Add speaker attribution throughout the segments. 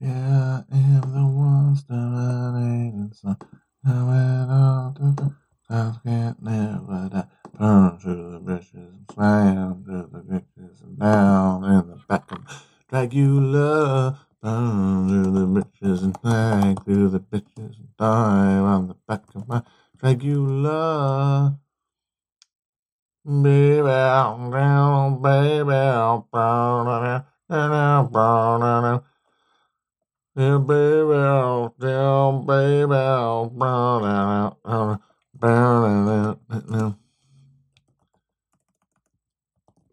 Speaker 1: Yeah, I am the ones dominating sun. Now it all the times can't never die. Burn through the bridges and slam through the ditches and down in the back of Dragula. Burn through the bridges and drag through the bitches and dive on the back of my Dragula. Baby, I'm down, baby, I'm burning, down, burning. Yeah, baby, I'm down, baby, I'm burning, out, burning, out.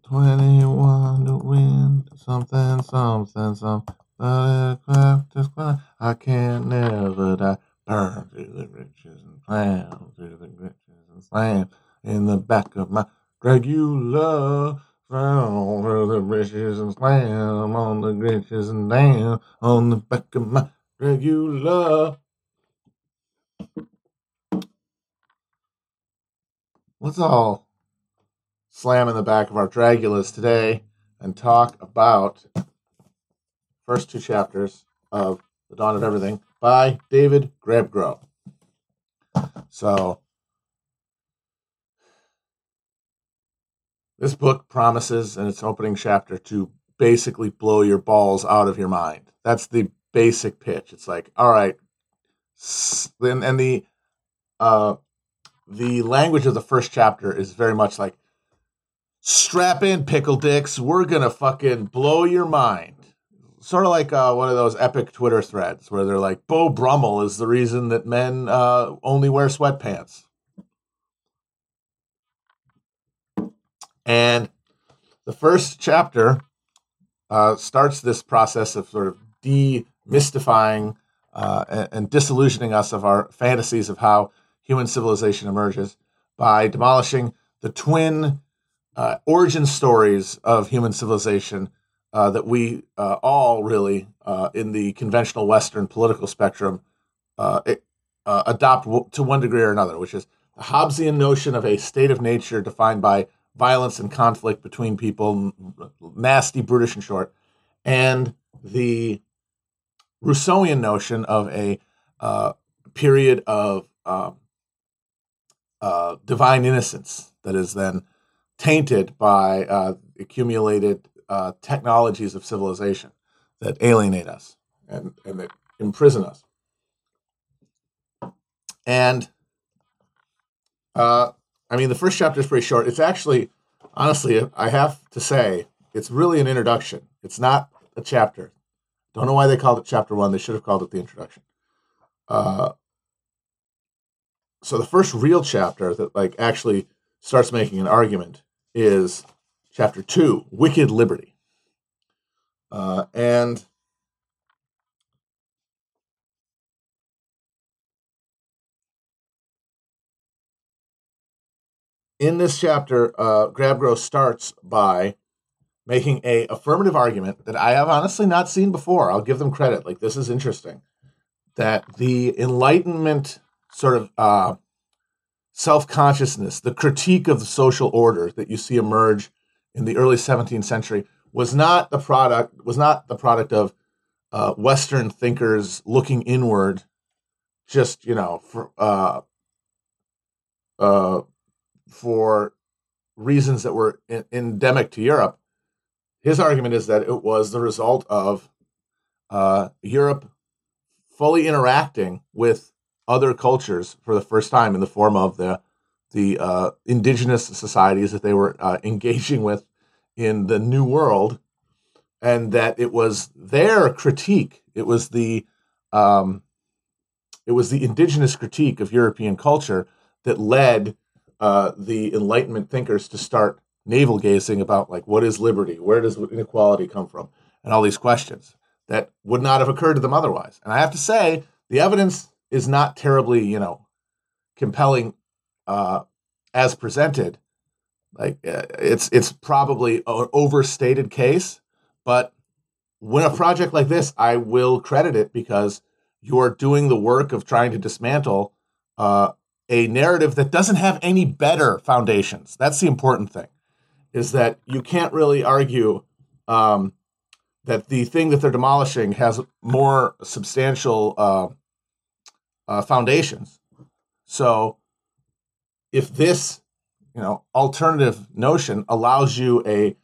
Speaker 1: 21 to win something, something, something. But craft is climb. I can't never die. Burn through the riches and clam through the riches and slam in the back of my Dragula. Down through the bridges and slam on the bridges and down on the back of my Dragula. Let's all slam in the back of our Dragulas today and talk about first two chapters of The Dawn of Everything by David Grabgrove. So this book promises in its opening chapter to basically blow your balls out of your mind. That's the basic pitch. It's like, all right, and, and the uh, the language of the first chapter is very much like strap in pickle dicks we're gonna fucking blow your mind sort of like uh, one of those epic twitter threads where they're like beau brummel is the reason that men uh, only wear sweatpants and the first chapter uh, starts this process of sort of demystifying uh, and, and disillusioning us of our fantasies of how human civilization emerges by demolishing the twin uh, origin stories of human civilization uh, that we uh, all really, uh, in the conventional Western political spectrum, uh, it, uh, adopt to one degree or another, which is the Hobbesian notion of a state of nature defined by violence and conflict between people, nasty, brutish, and short, and the Rousseauian notion of a period of um, divine innocence that is then tainted by uh, accumulated uh, technologies of civilization that alienate us and, and that imprison us. And uh, I mean, the first chapter is pretty short. It's actually, honestly, I have to say, it's really an introduction. It's not a chapter. Don't know why they called it chapter one. They should have called it the introduction. Uh, so the first real chapter that like actually starts making an argument is chapter two, Wicked Liberty. Uh, and in this chapter, uh, Grabgrove starts by making a affirmative argument that I have honestly not seen before. I'll give them credit. Like this is interesting. That the Enlightenment sort of uh, self consciousness, the critique of the social order that you see emerge in the early 17th century was not the product was not the product of uh, Western thinkers looking inward, just you know for uh, uh, for reasons that were in- endemic to Europe. His argument is that it was the result of uh, Europe fully interacting with other cultures for the first time in the form of the the uh, indigenous societies that they were uh, engaging with in the New World, and that it was their critique. It was the um, it was the indigenous critique of European culture that led uh, the Enlightenment thinkers to start navel gazing about like what is liberty, where does inequality come from, and all these questions that would not have occurred to them otherwise. And I have to say, the evidence is not terribly, you know, compelling uh, as presented. Like uh, it's it's probably an overstated case, but when a project like this, I will credit it because you're doing the work of trying to dismantle uh, a narrative that doesn't have any better foundations. That's the important thing, is that you can't really argue um, that the thing that they're demolishing has more substantial uh, uh, foundations. So, if this, you know, alternative notion allows you a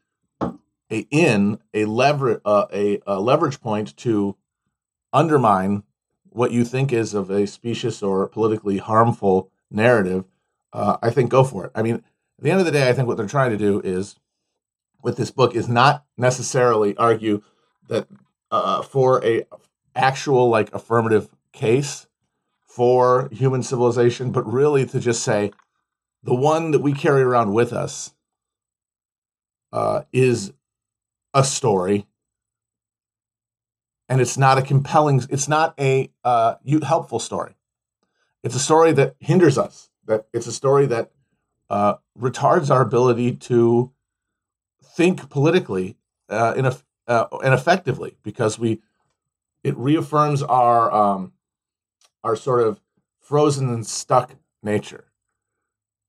Speaker 1: a in a lever uh, a, a leverage point to undermine what you think is of a specious or politically harmful narrative, uh, I think go for it. I mean, at the end of the day, I think what they're trying to do is, with this book, is not necessarily argue that uh, for a actual like affirmative case for human civilization, but really to just say the one that we carry around with us uh, is a story and it's not a compelling it's not a uh, helpful story it's a story that hinders us that it's a story that uh, retards our ability to think politically uh, in a, uh, and effectively because we it reaffirms our um, our sort of frozen and stuck nature.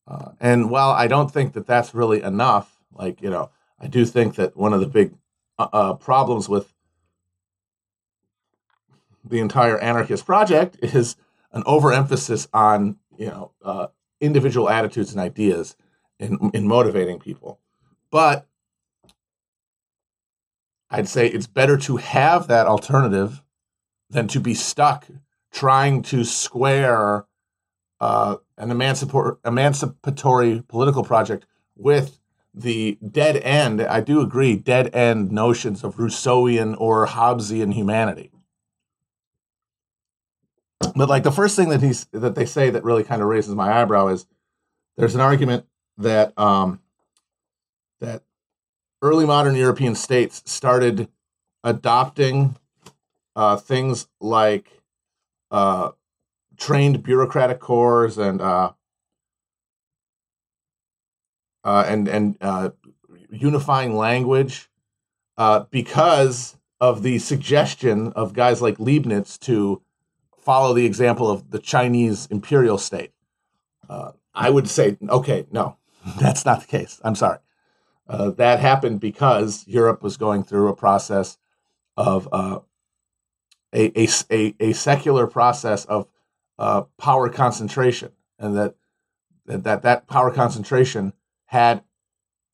Speaker 1: Uh, and while i don't think that that's really enough like you know i do think that one of the big uh, uh, problems with the entire anarchist project is an overemphasis on you know uh, individual attitudes and ideas in, in motivating people. But i'd say it's better to have that alternative than to be stuck trying to square uh, an emancipatory, emancipatory political project with the dead end i do agree dead end notions of rousseauian or hobbesian humanity but like the first thing that he's that they say that really kind of raises my eyebrow is there's an argument that um, that early modern European states started adopting uh, things like uh, trained bureaucratic corps and uh, uh and and uh, unifying language uh, because of the suggestion of guys like Leibniz to follow the example of the Chinese imperial state. Uh, I would say, okay, no, that's not the case. I'm sorry. Uh, that happened because Europe was going through a process of uh, a, a, a, secular process of uh, power concentration, and that that that power concentration had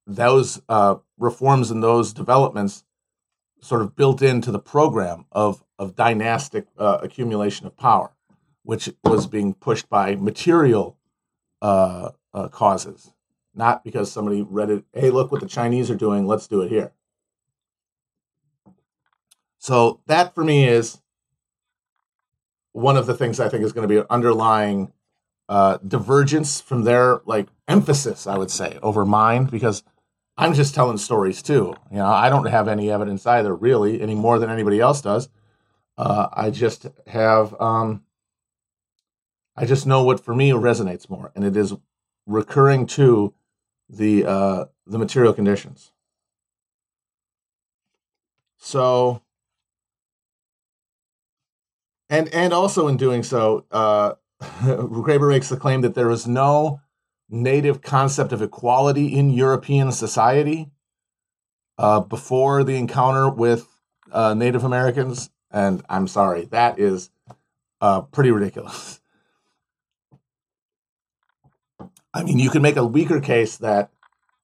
Speaker 1: those uh, reforms and those developments sort of built into the program of of dynastic uh, accumulation of power, which was being pushed by material uh, uh, causes, not because somebody read it. Hey, look what the Chinese are doing. Let's do it here. So that for me is one of the things I think is going to be an underlying uh, divergence from their like emphasis, I would say, over mine because I'm just telling stories too. You know, I don't have any evidence either, really, any more than anybody else does. Uh, I just have, um, I just know what for me resonates more, and it is recurring to the uh, the material conditions. So, and and also in doing so, uh, Graeber makes the claim that there is no native concept of equality in European society uh, before the encounter with uh, Native Americans. And I'm sorry, that is uh, pretty ridiculous. I mean, you can make a weaker case that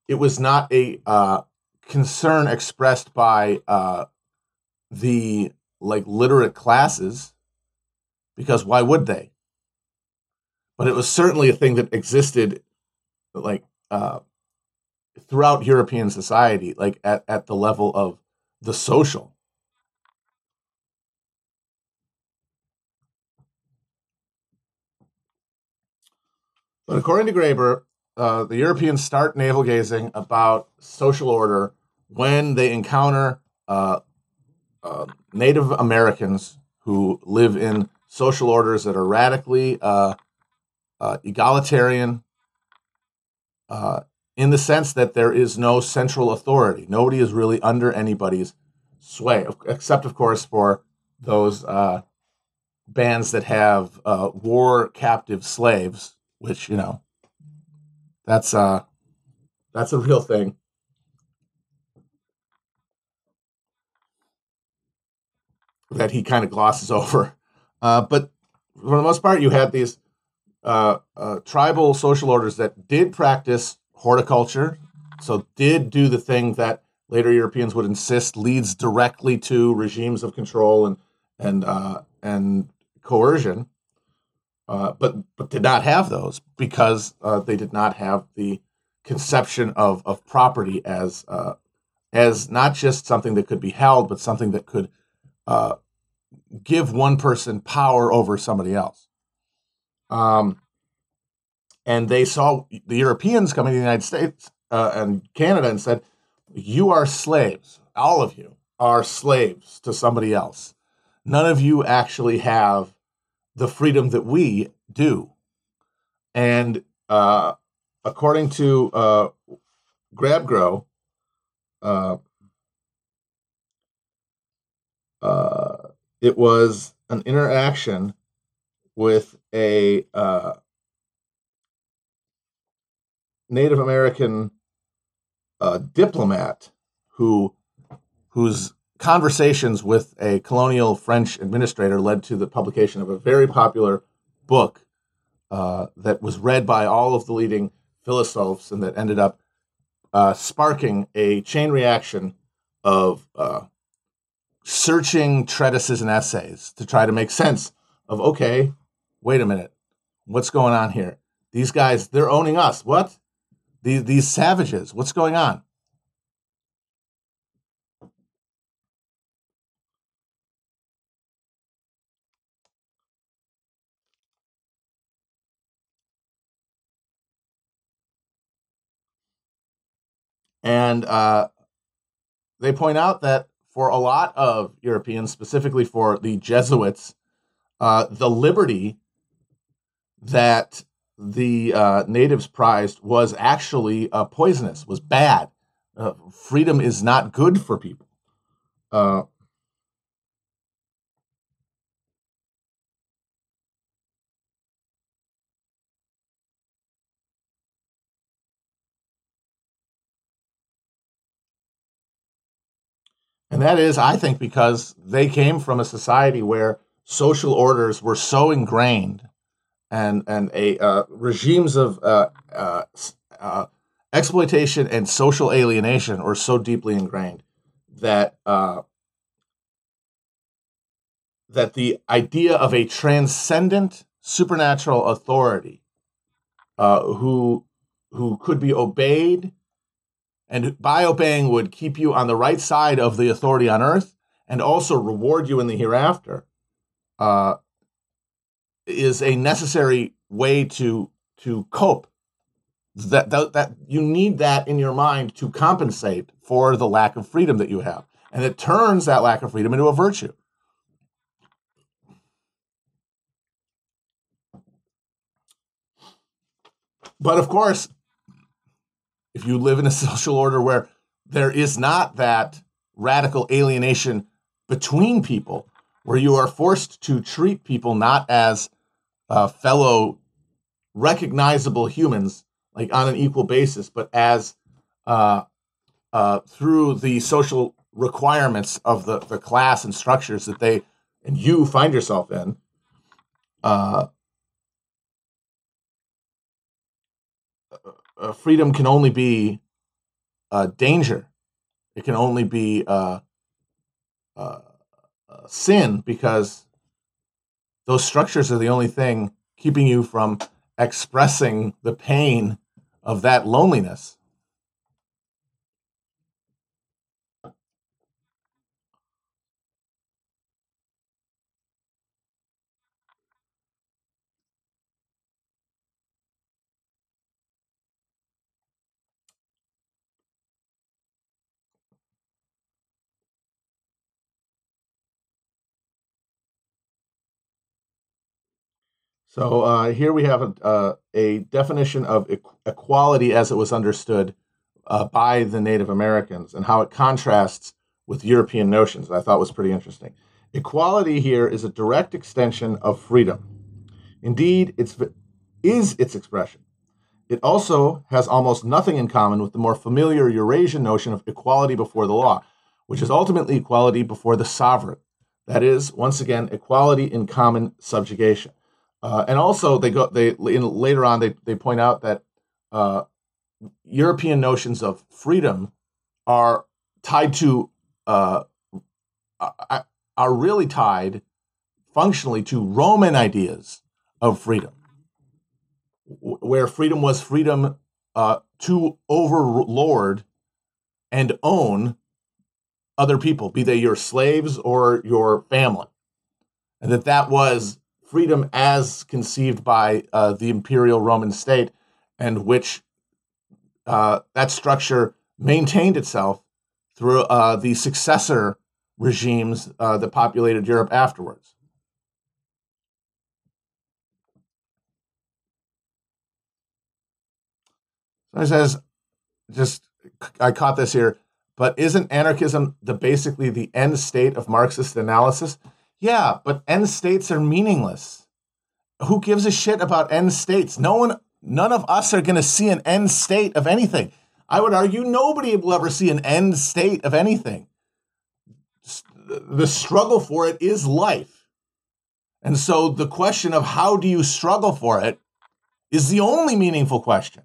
Speaker 1: it was not a uh, concern expressed by uh, the like literate classes, because why would they? But it was certainly a thing that existed like uh, throughout European society, like at, at the level of the social. But according to Graeber, uh, the Europeans start navel gazing about social order when they encounter uh, uh, Native Americans who live in social orders that are radically uh, uh, egalitarian uh, in the sense that there is no central authority. Nobody is really under anybody's sway, except, of course, for those uh, bands that have uh, war captive slaves, which you know, that's uh, that's a real thing. that he kind of glosses over. Uh, but for the most part, you had these uh, uh, tribal social orders that did practice horticulture, so did do the thing that later Europeans would insist leads directly to regimes of control and and uh, and coercion, uh, but but did not have those because uh, they did not have the conception of of property as uh, as not just something that could be held, but something that could give one person power over somebody else. Um, and they saw the Europeans coming to the United States uh, and Canada and said, "You are slaves. All of you are slaves to somebody else. None of you actually have the freedom that we do." And uh, according to uh, Grabgrow, uh, uh, it was an interaction with a uh, Native American uh, diplomat who whose conversations with a colonial French administrator led to the publication of a very popular book uh, that was read by all of the leading philosophes and that ended up uh, sparking a chain reaction of uh, searching treatises and essays to try to make sense of okay, wait a minute, what's going on here? These guys, they're owning us. What? These these savages. What's going on? And uh, they point out that for a lot of Europeans, specifically for the Jesuits, uh, the liberty that the uh, natives prized was actually uh, poisonous, was bad. Uh, freedom is not good for people. Uh, And that is, I think, because they came from a society where social orders were so ingrained and and a uh, regimes of uh, uh, uh exploitation and social alienation were so deeply ingrained that uh, that the idea of a transcendent supernatural authority who who could be obeyed and by obeying would keep you on the right side of the authority on earth and also reward you in the hereafter uh, is a necessary way to to cope. That, that that you need that in your mind to compensate for the lack of freedom that you have. And it turns that lack of freedom into a virtue. But of course if you live in a social order where there is not that radical alienation between people, where you are forced to treat people not as uh, fellow recognizable humans, like on an equal basis, but as uh, uh, through the social requirements of the, the class and structures that they and you find yourself in. Uh, uh, freedom can only be uh, danger. It can only be uh, uh, uh, sin because those structures are the only thing keeping you from expressing the pain of that loneliness. So uh, here we have a, uh, a definition of e- equality as it was understood uh, by the Native Americans and how it contrasts with European notions that I thought was pretty interesting. Equality here is a direct extension of freedom. Indeed, it's is its expression. It also has almost nothing in common with the more familiar Eurasian notion of equality before the law, which is ultimately equality before the sovereign. That is, once again, equality in common subjugation. Uh, and also, they go they in, later on they they point out that uh, European notions of freedom are tied to uh, are really tied functionally to Roman ideas of freedom, where freedom was freedom uh, to overlord and own other people, be they your slaves or your family, and that that was freedom as conceived by uh, the imperial Roman state, and which uh, that structure maintained itself through uh, the successor regimes uh, that populated Europe afterwards. So it says, just I caught this here, but isn't anarchism the basically the end state of Marxist analysis? Yeah, but end states are meaningless. Who gives a shit about end states? No one, none of us are going to see an end state of anything. I would argue nobody will ever see an end state of anything. The struggle for it is life. And so the question of how do you struggle for it is the only meaningful question.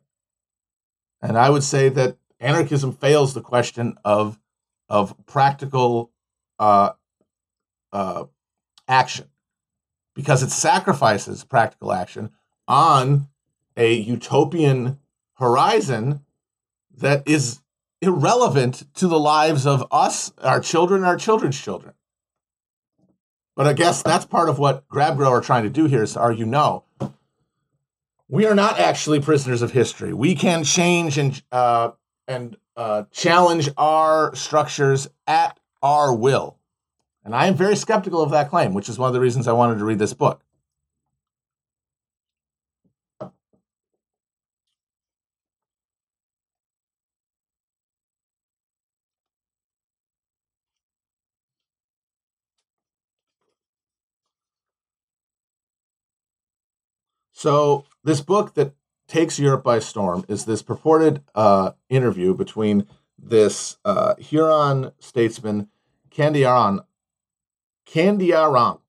Speaker 1: And I would say that anarchism fails the question of, of practical uh, uh, action because it sacrifices practical action on a utopian horizon that is irrelevant to the lives of us, our children, our children's children. But I guess that's part of what GrabGrow are trying to do here is to argue no, we are not actually prisoners of history. We can change and uh, and uh, challenge our structures at our will. And I am very skeptical of that claim, which is one of the reasons I wanted to read this book. So, this book that takes Europe by storm is this purported uh, interview between this uh, Huron statesman, Candiaran, Candiarank,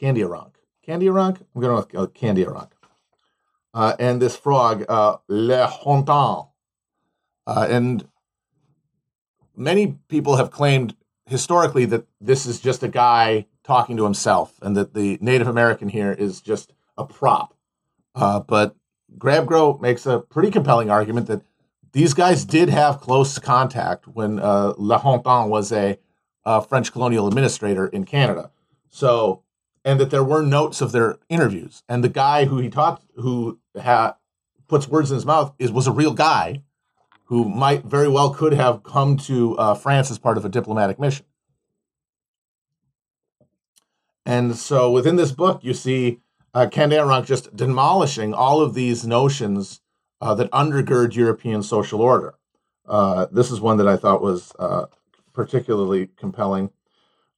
Speaker 1: Candiarank, Candiarank. I'm going with uh, uh, and this frog, uh, Le Hontan, uh, and many people have claimed historically that this is just a guy talking to himself, and that the Native American here is just a prop. Uh, but GrabGrow makes a pretty compelling argument that these guys did have close contact when uh, La Hontan was a, a, French colonial administrator in Canada. So, and that there were notes of their interviews, and the guy who he talked, who had puts words in his mouth, is was a real guy who might very well could have come to uh, France as part of a diplomatic mission. And so, within this book, you see uh, Candiarank just demolishing all of these notions uh, that undergird European social order. Uh, this is one that I thought was uh, particularly compelling.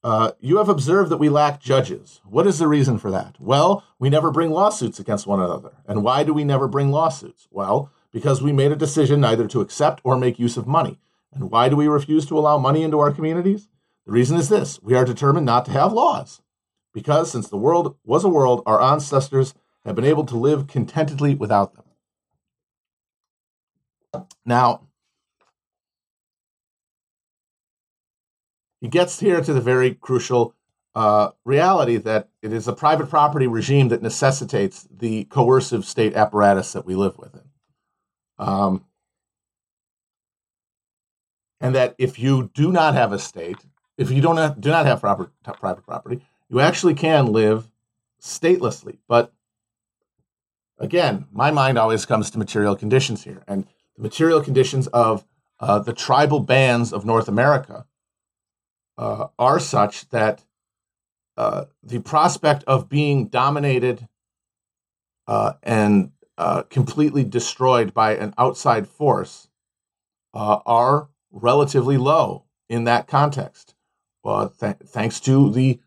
Speaker 1: Uh, you have observed that we lack judges. What is the reason for that? Well, we never bring lawsuits against one another. And why do we never bring lawsuits? Well, because we made a decision neither to accept or make use of money. And why do we refuse to allow money into our communities? The reason is this we are determined not to have laws because since the world was a world, our ancestors have been able to live contentedly without them. Now, he gets here to the very crucial uh, reality that it is a private property regime that necessitates the coercive state apparatus that we live within. Um, and that if you do not have a state, if you don't have, do not have proper, private property, you actually can live statelessly. But again, my mind always comes to material conditions here. And the material conditions of uh, the tribal bands of North America uh, are such that uh, the prospect of being dominated uh, and uh, completely destroyed by an outside force uh, are relatively low in that context. Th- thanks to the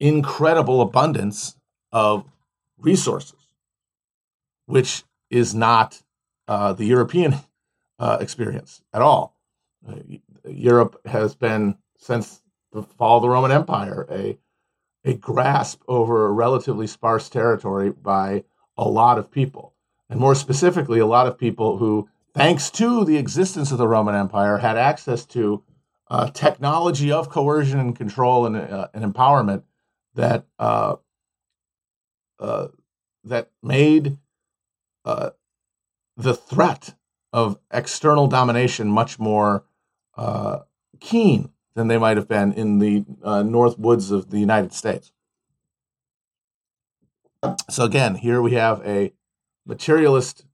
Speaker 1: incredible abundance of resources, which is not uh, the European uh, experience at all. Uh, Europe has been, since the fall of the Roman Empire, a a grasp over a relatively sparse territory by a lot of people. And more specifically, a lot of people who, thanks to the existence of the Roman Empire, had access to uh, technology of coercion and control and, uh, and empowerment that uh, uh that made uh, the threat of external domination much more keen than they might have been in the north woods of the United States. So again, here we have a materialist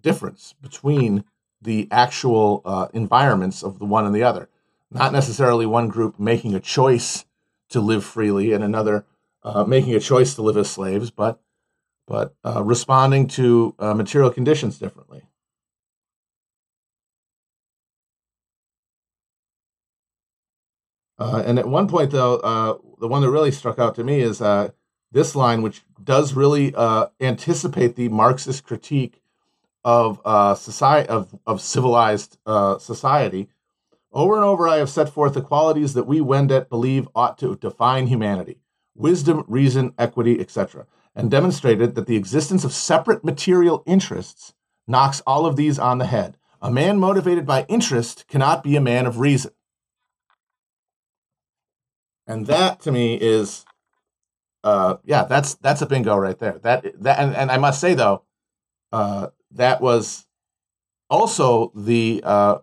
Speaker 1: difference between the actual uh, environments of the one and the other. Not necessarily one group making a choice to live freely and another uh, making a choice to live as slaves, but but uh, responding to uh, material conditions differently. Uh, and at one point, though, uh, the one that really struck out to me is this line, which does really uh, anticipate the Marxist critique of uh, society of, of civilized uh, society. Over and over, I have set forth the qualities that we Wendat believe ought to define humanity: wisdom, reason, equity, etc., and demonstrated that the existence of separate material interests knocks all of these on the head. A man motivated by interest cannot be a man of reason. And that to me is uh, yeah, that's that's a bingo right there. That that and, and I must say though, uh, that was also the uh,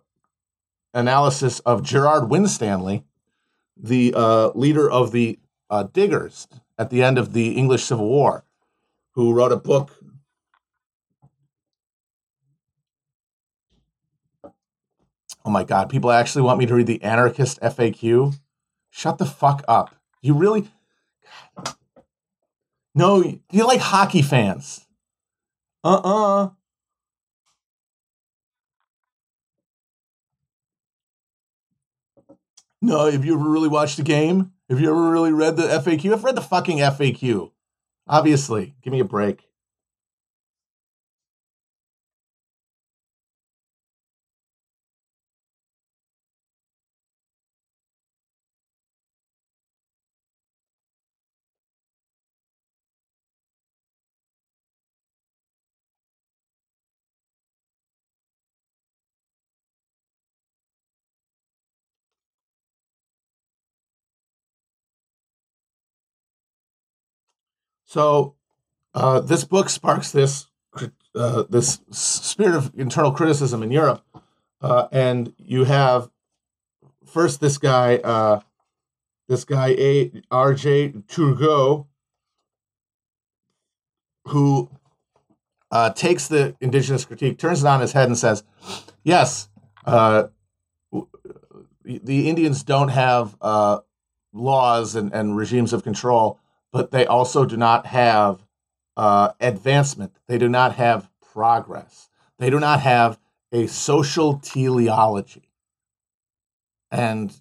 Speaker 1: analysis of Gerard Winstanley, the uh, leader of the uh, Diggers at the end of the English Civil War, who wrote a book. Oh my God! People actually want me to read the Anarchist FAQ. Shut the fuck up! You really no, you like hockey fans. Uh uh-uh. uh No, have you ever really watched a game? Have you ever really read the FAQ? I've read the fucking FAQ. Obviously. Give me a break. So uh, this book sparks this uh, this spirit of internal criticism in Europe, uh, and you have first this guy, uh, this guy A. R. J. Turgot, who uh, takes the indigenous critique, turns it on his head, and says, "Yes, uh, the Indians don't have laws and, and regimes of control." But they also do not have uh, advancement. They do not have progress. They do not have a social teleology. And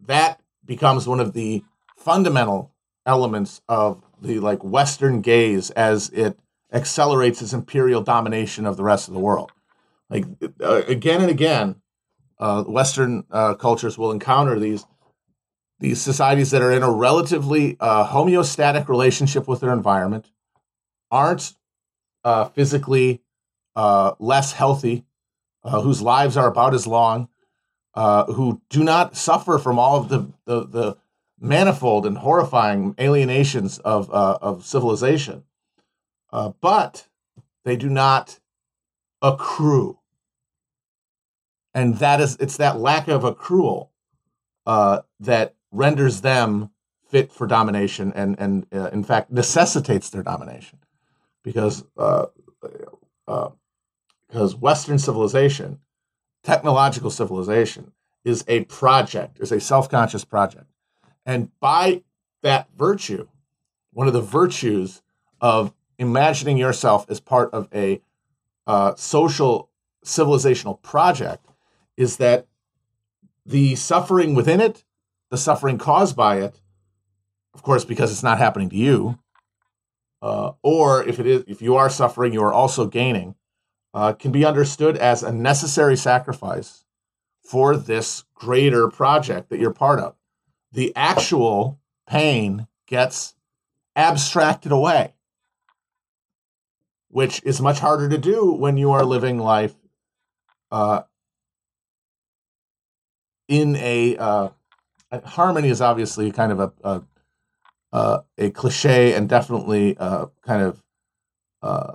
Speaker 1: that becomes one of the fundamental elements of the like Western gaze as it accelerates its imperial domination of the rest of the world. Like uh, again and again, uh, Western uh, cultures will encounter these these societies that are in a relatively uh, homeostatic relationship with their environment aren't uh, physically uh, less healthy, uh, whose lives are about as long, uh, who do not suffer from all of the, the, the manifold and horrifying alienations of, uh, of civilization. but they do not accrue. And that is, it's that lack of accrual that renders them fit for domination and and uh, in fact necessitates their domination. Because uh, uh, because Western civilization, technological civilization, is a project, is a self-conscious project, and by that virtue, one of the virtues of imagining yourself as part of a uh, social civilizational project is that the suffering within it the suffering caused by it, of course, because it's not happening to you, uh, or if it is, if you are suffering, you are also gaining, uh, can be understood as a necessary sacrifice for this greater project that you're part of. The actual pain gets abstracted away, which is much harder to do when you are living life uh, in a uh, harmony is obviously kind of a a, uh, a cliche and definitely uh, kind of uh,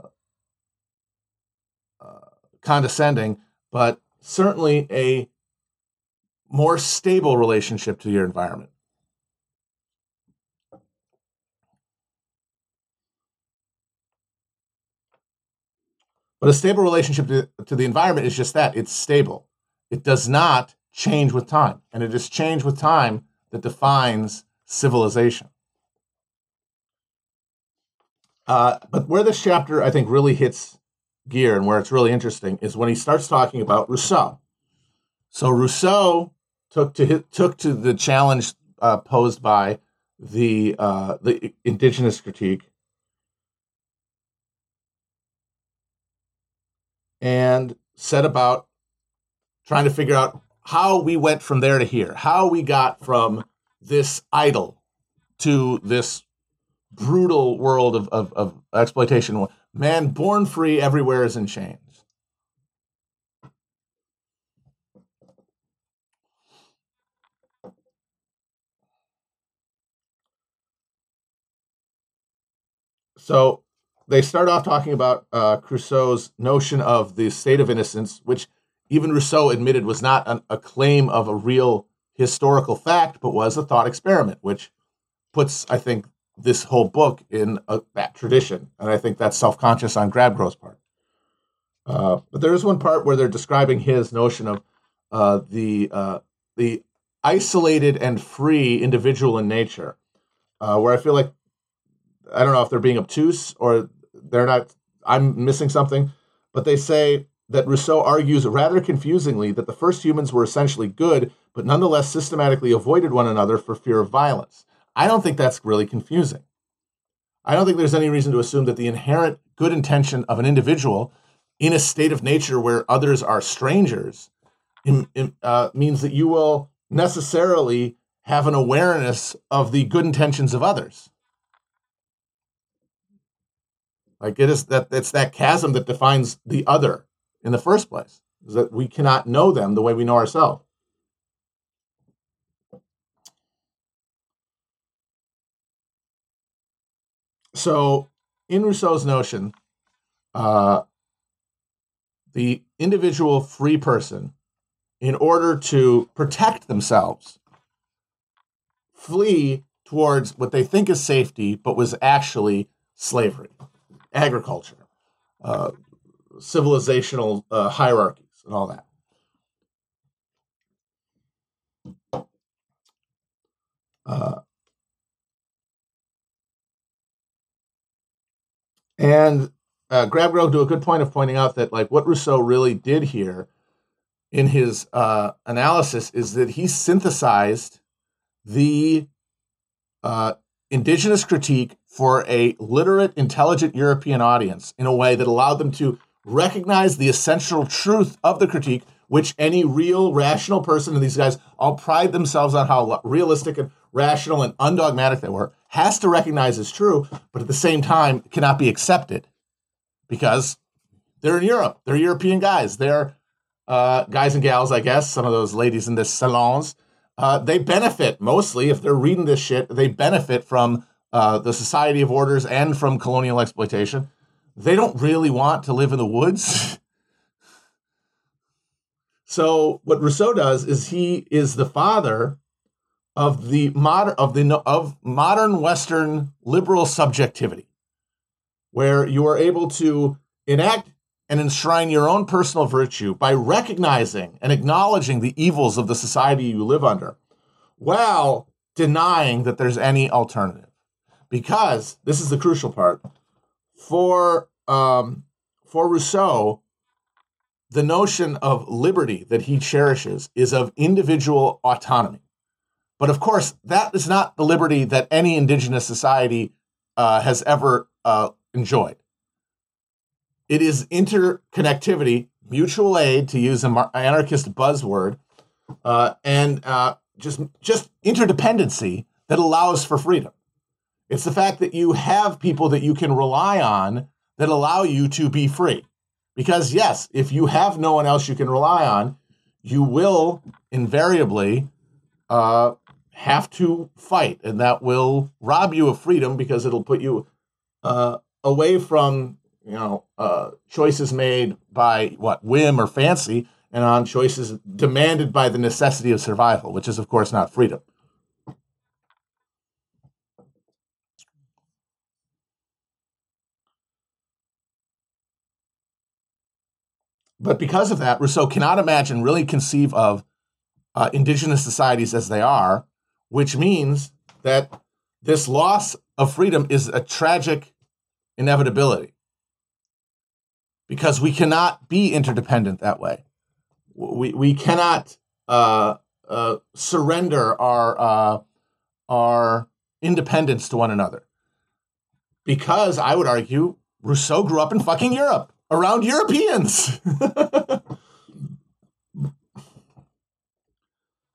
Speaker 1: uh, condescending, but certainly a more stable relationship to your environment. But a stable relationship to, to the environment is just that it's stable. It does not change with time. And it is change with time that defines civilization. Uh, but where this chapter, I think, really hits gear and where it's really interesting is when he starts talking about Rousseau. So Rousseau took to his, took to the challenge uh, posed by the uh, the indigenous critique, and set about trying to figure out how we went from there to here, how we got from this idyll to this brutal world of, of, of exploitation. Man born free everywhere is in chains. So they start off talking about uh, Rousseau's notion of the state of innocence, which even Rousseau admitted was not an, a claim of a real historical fact, but was a thought experiment, which puts, I think, this whole book in a, that tradition. And I think that's self conscious on Grabgrove's part. Uh, but there is one part where they're describing his notion of uh, the uh, the isolated and free individual in nature, uh, where I feel like I don't know if they're being obtuse or they're not. I'm missing something, but they say that Rousseau argues rather confusingly that the first humans were essentially good, but nonetheless systematically avoided one another for fear of violence. I don't think that's really confusing. I don't think there's any reason to assume that the inherent good intention of an individual in a state of nature where others are strangers in, in, uh, means that you will necessarily have an awareness of the good intentions of others. Like it is that it's that chasm that defines the other in the first place is that we cannot know them the way we know ourselves. So, in Rousseau's notion, uh, the individual free person, in order to protect themselves, flee towards what they think is safety, but was actually slavery, agriculture, uh, civilizational uh, hierarchies and all that. Uh, and uh, do a good point of pointing out that like what Rousseau really did here in his uh, analysis is that he synthesized the uh, indigenous critique for a literate, intelligent European audience in a way that allowed them to recognize the essential truth of the critique, which any real rational person, and these guys all pride themselves on how realistic and rational and undogmatic they were, has to recognize as true, but at the same time cannot be accepted because they're in Europe. They're European guys. They're uh, guys and gals, I guess, some of those ladies in the salons. Uh, they benefit mostly, if they're reading this shit, they benefit from uh, the Society of Orders and from colonial exploitation they don't really want to live in the woods. so what Rousseau does is he is the father of the modern of the of modern Western liberal subjectivity, where you are able to enact and enshrine your own personal virtue by recognizing and acknowledging the evils of the society you live under, while denying that there's any alternative. Because this is the crucial part for um, for Rousseau, the notion of liberty that he cherishes is of individual autonomy. But of course, that is not the liberty that any indigenous society uh, has ever uh, enjoyed. It is interconnectivity, mutual aid, to use an anarchist buzzword, uh, and uh, just just interdependency that allows for freedom. It's the fact that you have people that you can rely on that allow you to be free. Because, yes, if you have no one else you can rely on, you will invariably uh, have to fight, and that will rob you of freedom because it'll put you uh, away from you know uh, choices made by what whim or fancy, and on choices demanded by the necessity of survival, which is of course not freedom. But because of that, Rousseau cannot imagine, really conceive of uh, indigenous societies as they are, which means that this loss of freedom is a tragic inevitability because we cannot be interdependent that way. We, we cannot uh, uh, surrender our, uh, our independence to one another. Because I would argue Rousseau grew up in fucking Europe around Europeans.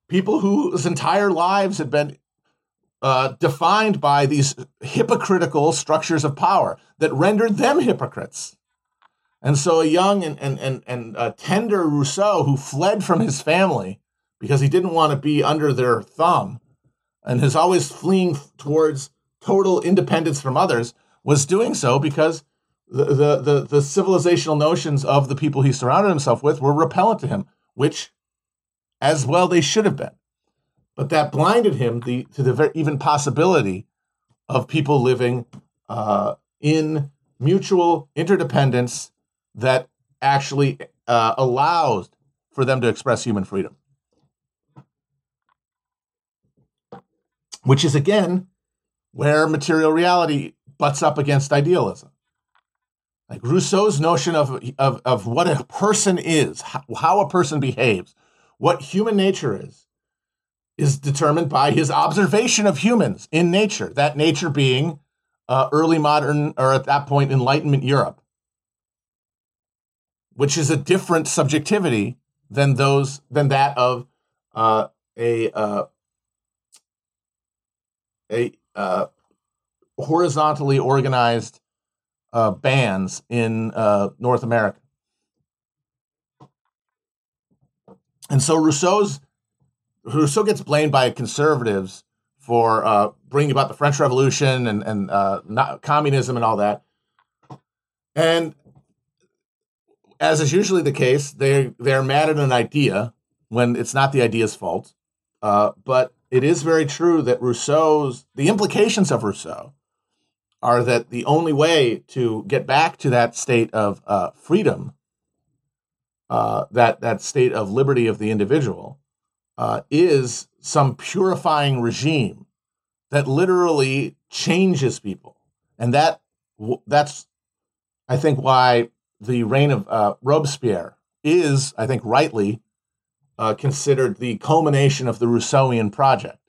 Speaker 1: People whose entire lives had been uh, defined by these hypocritical structures of power that rendered them hypocrites. And so a young and, and, and, and uh, tender Rousseau who fled from his family because he didn't want to be under their thumb and is always fleeing towards total independence from others was doing so because the, the, the, civilizational notions of the people he surrounded himself with were repellent to him, which as well they should have been. But that blinded him the, to the very, even possibility of people living uh, in mutual interdependence that actually uh, allows for them to express human freedom. Which is, again, where material reality butts up against idealism. Like Rousseau's notion of, of, of what a person is, how, a person behaves, what human nature is, is determined by his observation of humans in nature, that nature being uh, early modern, or at that point, Enlightenment Europe, which is a different subjectivity than those than that of uh, a uh, a uh, horizontally organized uh, bands in uh, North America. And so Rousseau's Rousseau gets blamed by conservatives for uh, bringing about the French Revolution and and uh, not, communism and all that. And as is usually the case, they they're mad at an idea when it's not the idea's fault. Uh, but it is very true that Rousseau's the implications of Rousseau are that the only way to get back to that state of uh, freedom, uh, that that state of liberty of the individual, uh, is some purifying regime that literally changes people, and that that's I think why the reign of uh, Robespierre is, I think, rightly uh, considered the culmination of the Rousseauian project.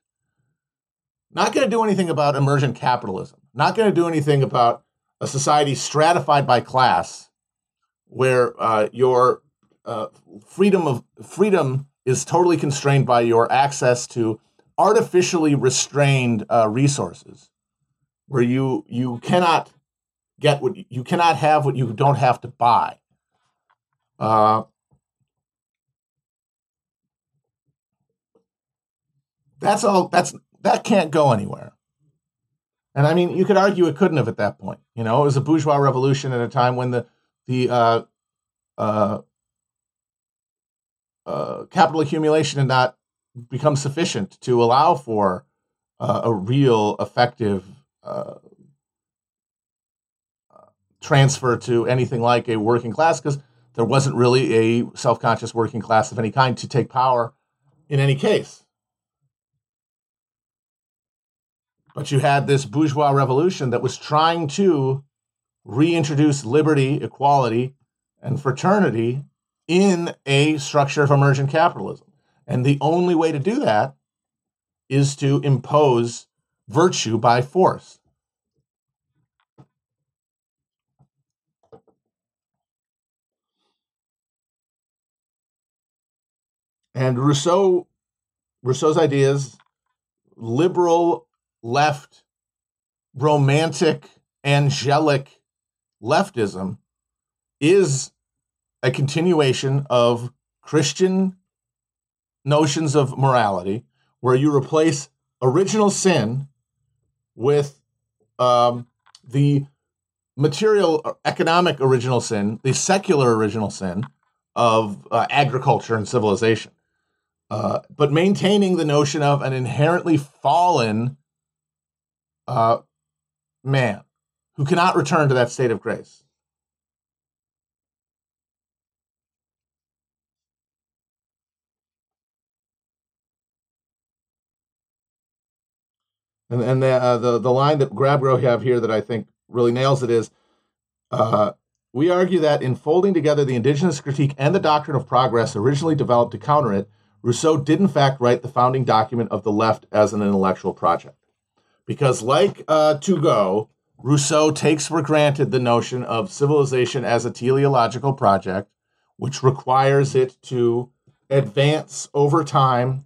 Speaker 1: Not going to do anything about emergent capitalism not going to do anything about a society stratified by class, where uh, your uh, freedom of freedom is totally constrained by your access to artificially restrained uh, resources, where you you cannot get what you cannot have what you don't have to buy. Uh, that's all. That's that can't go anywhere. And I mean, you could argue it couldn't have at that point. You know, it was a bourgeois revolution at a time when the the uh, uh, uh, capital accumulation had not become sufficient to allow for uh, a real effective uh, transfer to anything like a working class because there wasn't really a self-conscious working class of any kind to take power in any case. But you had this bourgeois revolution that was trying to reintroduce liberty, equality, and fraternity in a structure of emergent capitalism. And the only way to do that is to impose virtue by force. And Rousseau, Rousseau's ideas, liberal left romantic, angelic leftism is a continuation of Christian notions of morality, where you replace original sin with um, the material uh, economic original sin, the secular original sin of uh, agriculture and civilization, uh, but maintaining the notion of an inherently fallen uh, man who cannot return to that state of grace. And and the uh, the the line that Grabgrow have here that I think really nails it is, uh, we argue that in folding together the indigenous critique and the doctrine of progress originally developed to counter it, Rousseau did in fact write the founding document of the left as an intellectual project, because like uh, Rousseau takes for granted the notion of civilization as a teleological project, which requires it to advance over time,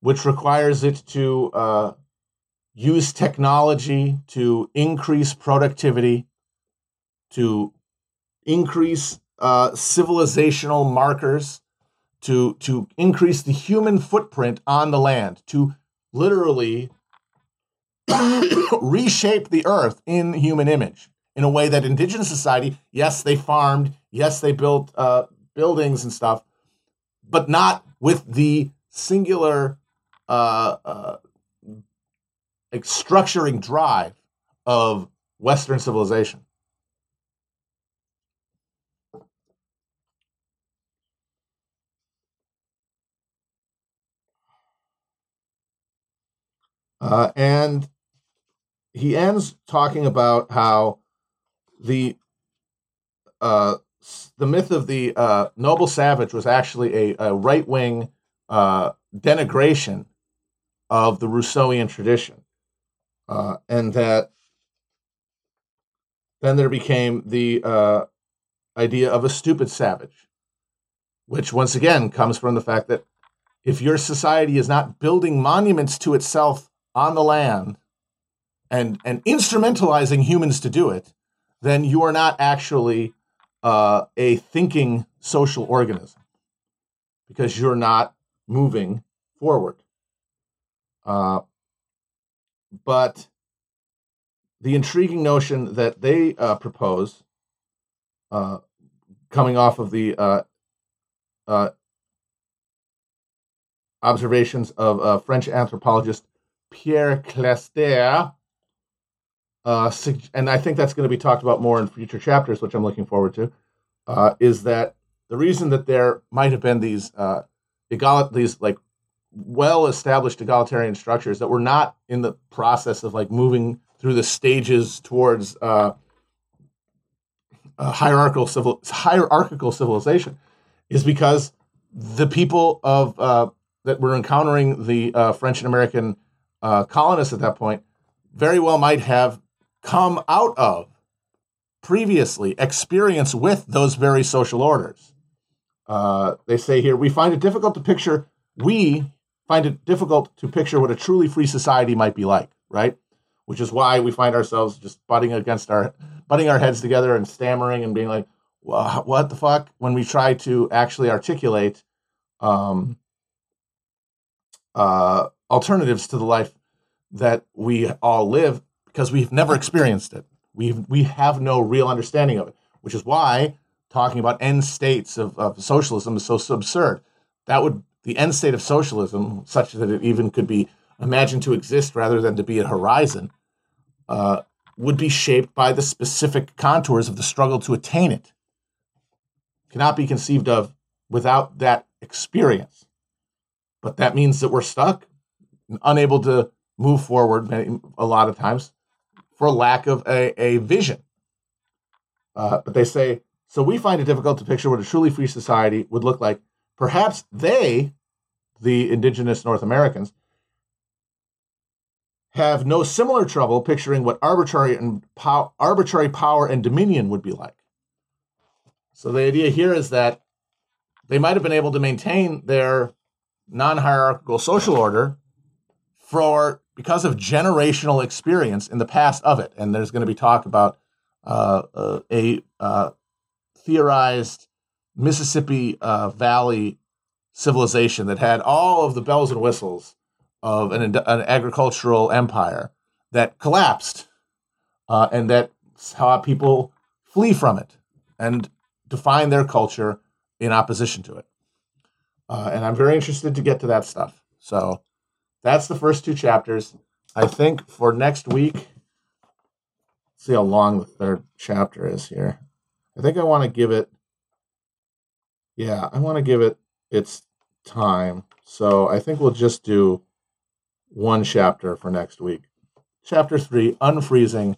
Speaker 1: which requires it to uh, use technology to increase productivity, to increase uh, civilizational markers, to, to increase the human footprint on the land, to literally reshape the earth in human image in a way that indigenous society, yes, they farmed, yes, they built uh, buildings and stuff, but not with the singular uh, uh, structuring drive of Western civilization. Uh, and he ends talking about how the uh, the myth of the uh, noble savage was actually a, a right wing uh, denigration of the Rousseauian tradition uh, and that then there became the uh, idea of a stupid savage, which once again comes from the fact that if your society is not building monuments to itself on the land and and instrumentalizing humans to do it, then you are not actually uh, a thinking social organism because you're not moving forward. Uh, but the intriguing notion that they uh, propose, uh, coming off of the uh, uh observations of uh, French anthropologist Pierre Clastres, uh, and I think that's going to be talked about more in future chapters, which I'm looking forward to, is that the reason that there might have been these egal- these like well established egalitarian structures that were not in the process of like moving through the stages towards uh, hierarchical civil hierarchical civilization is because the people of uh, that were encountering the uh, French and American uh, colonists at that point very well might have come out of previously experience with those very social orders. Uh, they say here we find it difficult to picture we find it difficult to picture what a truly free society might be like, right? Which is why we find ourselves just butting against our butting our heads together and stammering and being like, "What the fuck?" When we try to actually articulate um, uh, alternatives to the life that we all live, because we've never experienced it. We we have no real understanding of it, which is why talking about end states of, of socialism is so, absurd. That would the end state of socialism, such that it even could be imagined to exist rather than to be a horizon, uh, would be shaped by the specific contours of the struggle to attain it. Cannot be conceived of without that experience. But that means that we're stuck, unable to move forward a lot of times for lack of a, a vision. Uh, but they say, so we find it difficult to picture what a truly free society would look like Perhaps they, the indigenous North Americans, have no similar trouble picturing what arbitrary and arbitrary power and dominion would be like. So the idea here is that they might have been able to maintain their non-hierarchical social order for because of generational experience in the past of it. And there's going to be talk about uh, uh, a uh, theorized Mississippi uh, Valley civilization that had all of the bells and whistles of an, an agricultural empire that collapsed, uh, and that how people flee from it and define their culture in opposition to it. Uh, and I'm very interested to get to that stuff. So that's the first two chapters. I think for next week, see how long the third chapter is here. I think I want to give it, yeah, I want to give it its time. So I think we'll just do one chapter for next week. Chapter three Unfreezing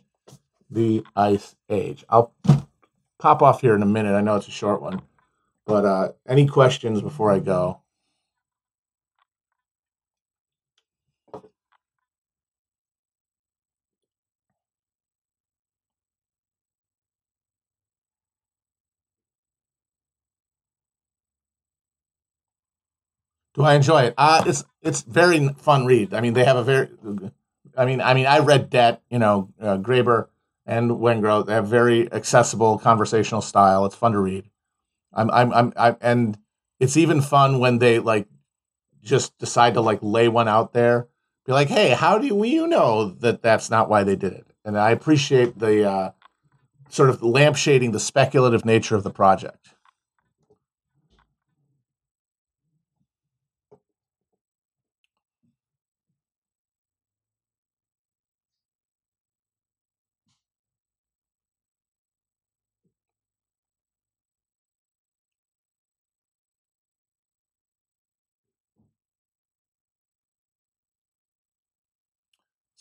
Speaker 1: the Ice Age. I'll pop off here in a minute. I know it's a short one, but uh, any questions before I go? Do I enjoy it? Uh, it's it's very fun read. I mean, they have a very, I mean, I mean, I read Debt, you know, uh, Graeber and Wengrow. They have very accessible conversational style. It's fun to read. I'm, I'm, I'm, I'm, and it's even fun when they like just decide to like lay one out there. Be like, hey, how do you know that that's not why they did it? And I appreciate the uh, sort of lampshading the speculative nature of the project.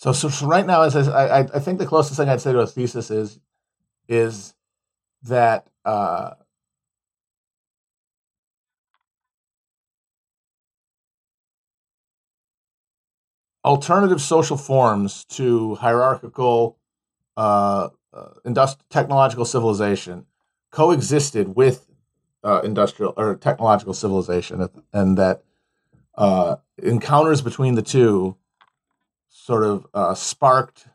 Speaker 1: So, so, so right now, as I, I I, think the closest thing I'd say to a thesis is is that uh, alternative social forms to hierarchical uh, uh, industri- technological civilization coexisted with uh, industrial or technological civilization, and that uh, encounters between the two sort of uh, sparked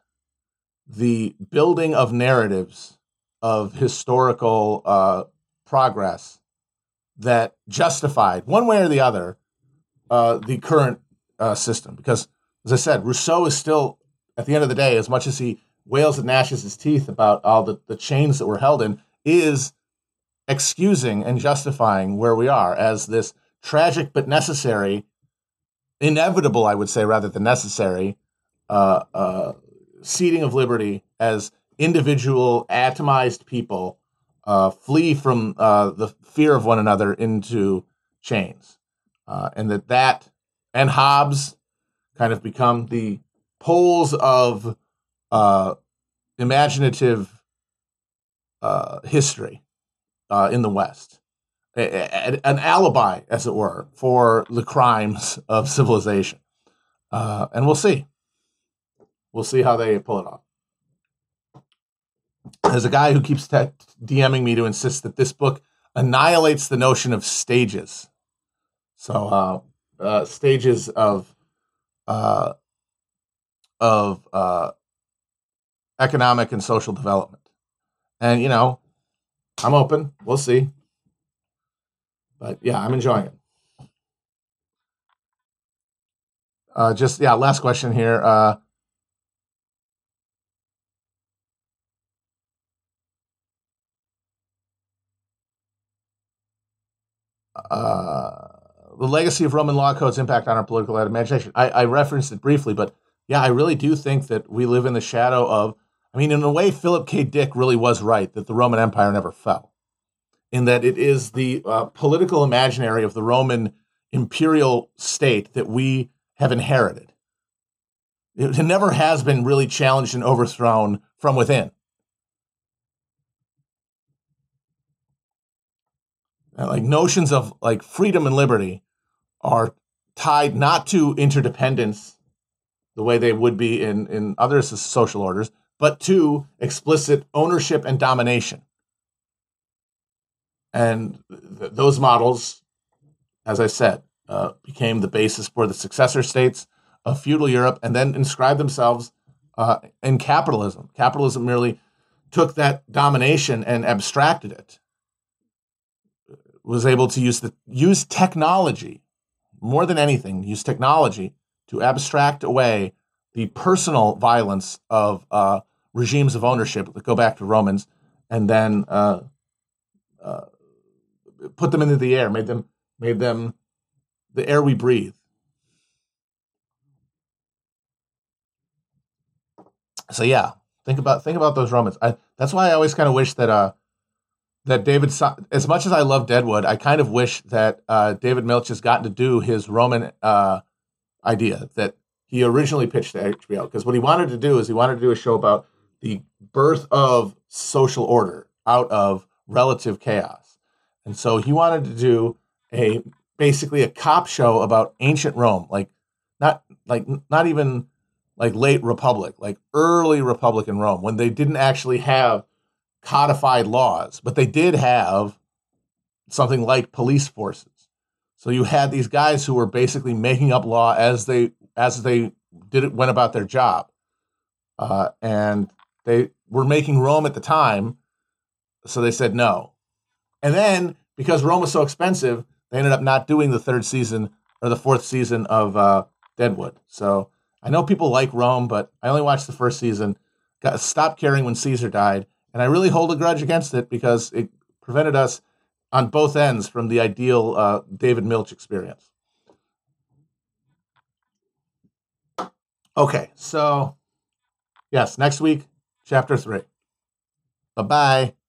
Speaker 1: the building of narratives of historical uh, progress that justified, one way or the other, uh, the current uh, system. Because, as I said, Rousseau is still, at the end of the day, as much as he wails and gnashes his teeth about all the, the chains that we're held in, is excusing and justifying where we are as this tragic but necessary, inevitable, I would say, rather than necessary, uh, uh, ceding of liberty as individual atomized people uh, flee from uh, the fear of one another into chains, uh, and that that and Hobbes kind of become the poles of uh, imaginative history in the West. an alibi, as it were, for the crimes of civilization. and we'll see. We'll see how they pull it off. There's a guy who keeps te- DMing me to insist that this book annihilates the notion of stages. So, uh, uh, stages of uh, of uh, economic and social development. And you know, I'm open. We'll see. But yeah, I'm enjoying it. Uh, just yeah, last question here. Uh, uh, the legacy of Roman law code's impact on our political imagination. I, I referenced it briefly, but yeah, I really do think that we live in the shadow of. I mean, in a way, Philip K. Dick really was right that the Roman Empire never fell, in that it is the uh, political imaginary of the Roman imperial state that we have inherited. It never has been really challenged and overthrown from within. Like notions of like freedom and liberty are tied not to interdependence the way they would be in in other social orders but to explicit ownership and domination and th- those models as i said uh, became the basis for the successor states of feudal Europe and then inscribed themselves uh, in capitalism. Capitalism merely took that domination and abstracted it. Was able to use the use technology more than anything, use technology to abstract away the personal violence of uh, regimes of ownership that go back to Romans, and then uh, uh, put them into the air, made them made them the air we breathe. So yeah, think about think about those Romans. I, that's why I always kind of wish that uh that David, as much as I love Deadwood, I kind of wish that uh, David Milch has gotten to do his Roman uh, idea that he originally pitched to HBO. Because what he wanted to do is he wanted to do a show about the birth of social order out of relative chaos. And so he wanted to do a basically a cop show about ancient Rome, like not like not even like late republic, like early republican Rome when they didn't actually have codified laws, but they did have something like police forces. So you had these guys who were basically making up law as they as they did it went about their job, uh, and they were making Rome at the time. So they said no, and then because Rome was so expensive, they ended up not doing the third season or the fourth season of uh, Deadwood. So I know people like Rome, but I only watched the first season. Got stopped caring when Caesar died, and I really hold a grudge against it because it prevented us on both ends from the ideal uh, David Milch experience. Okay, so yes, next week, chapter three. Bye bye.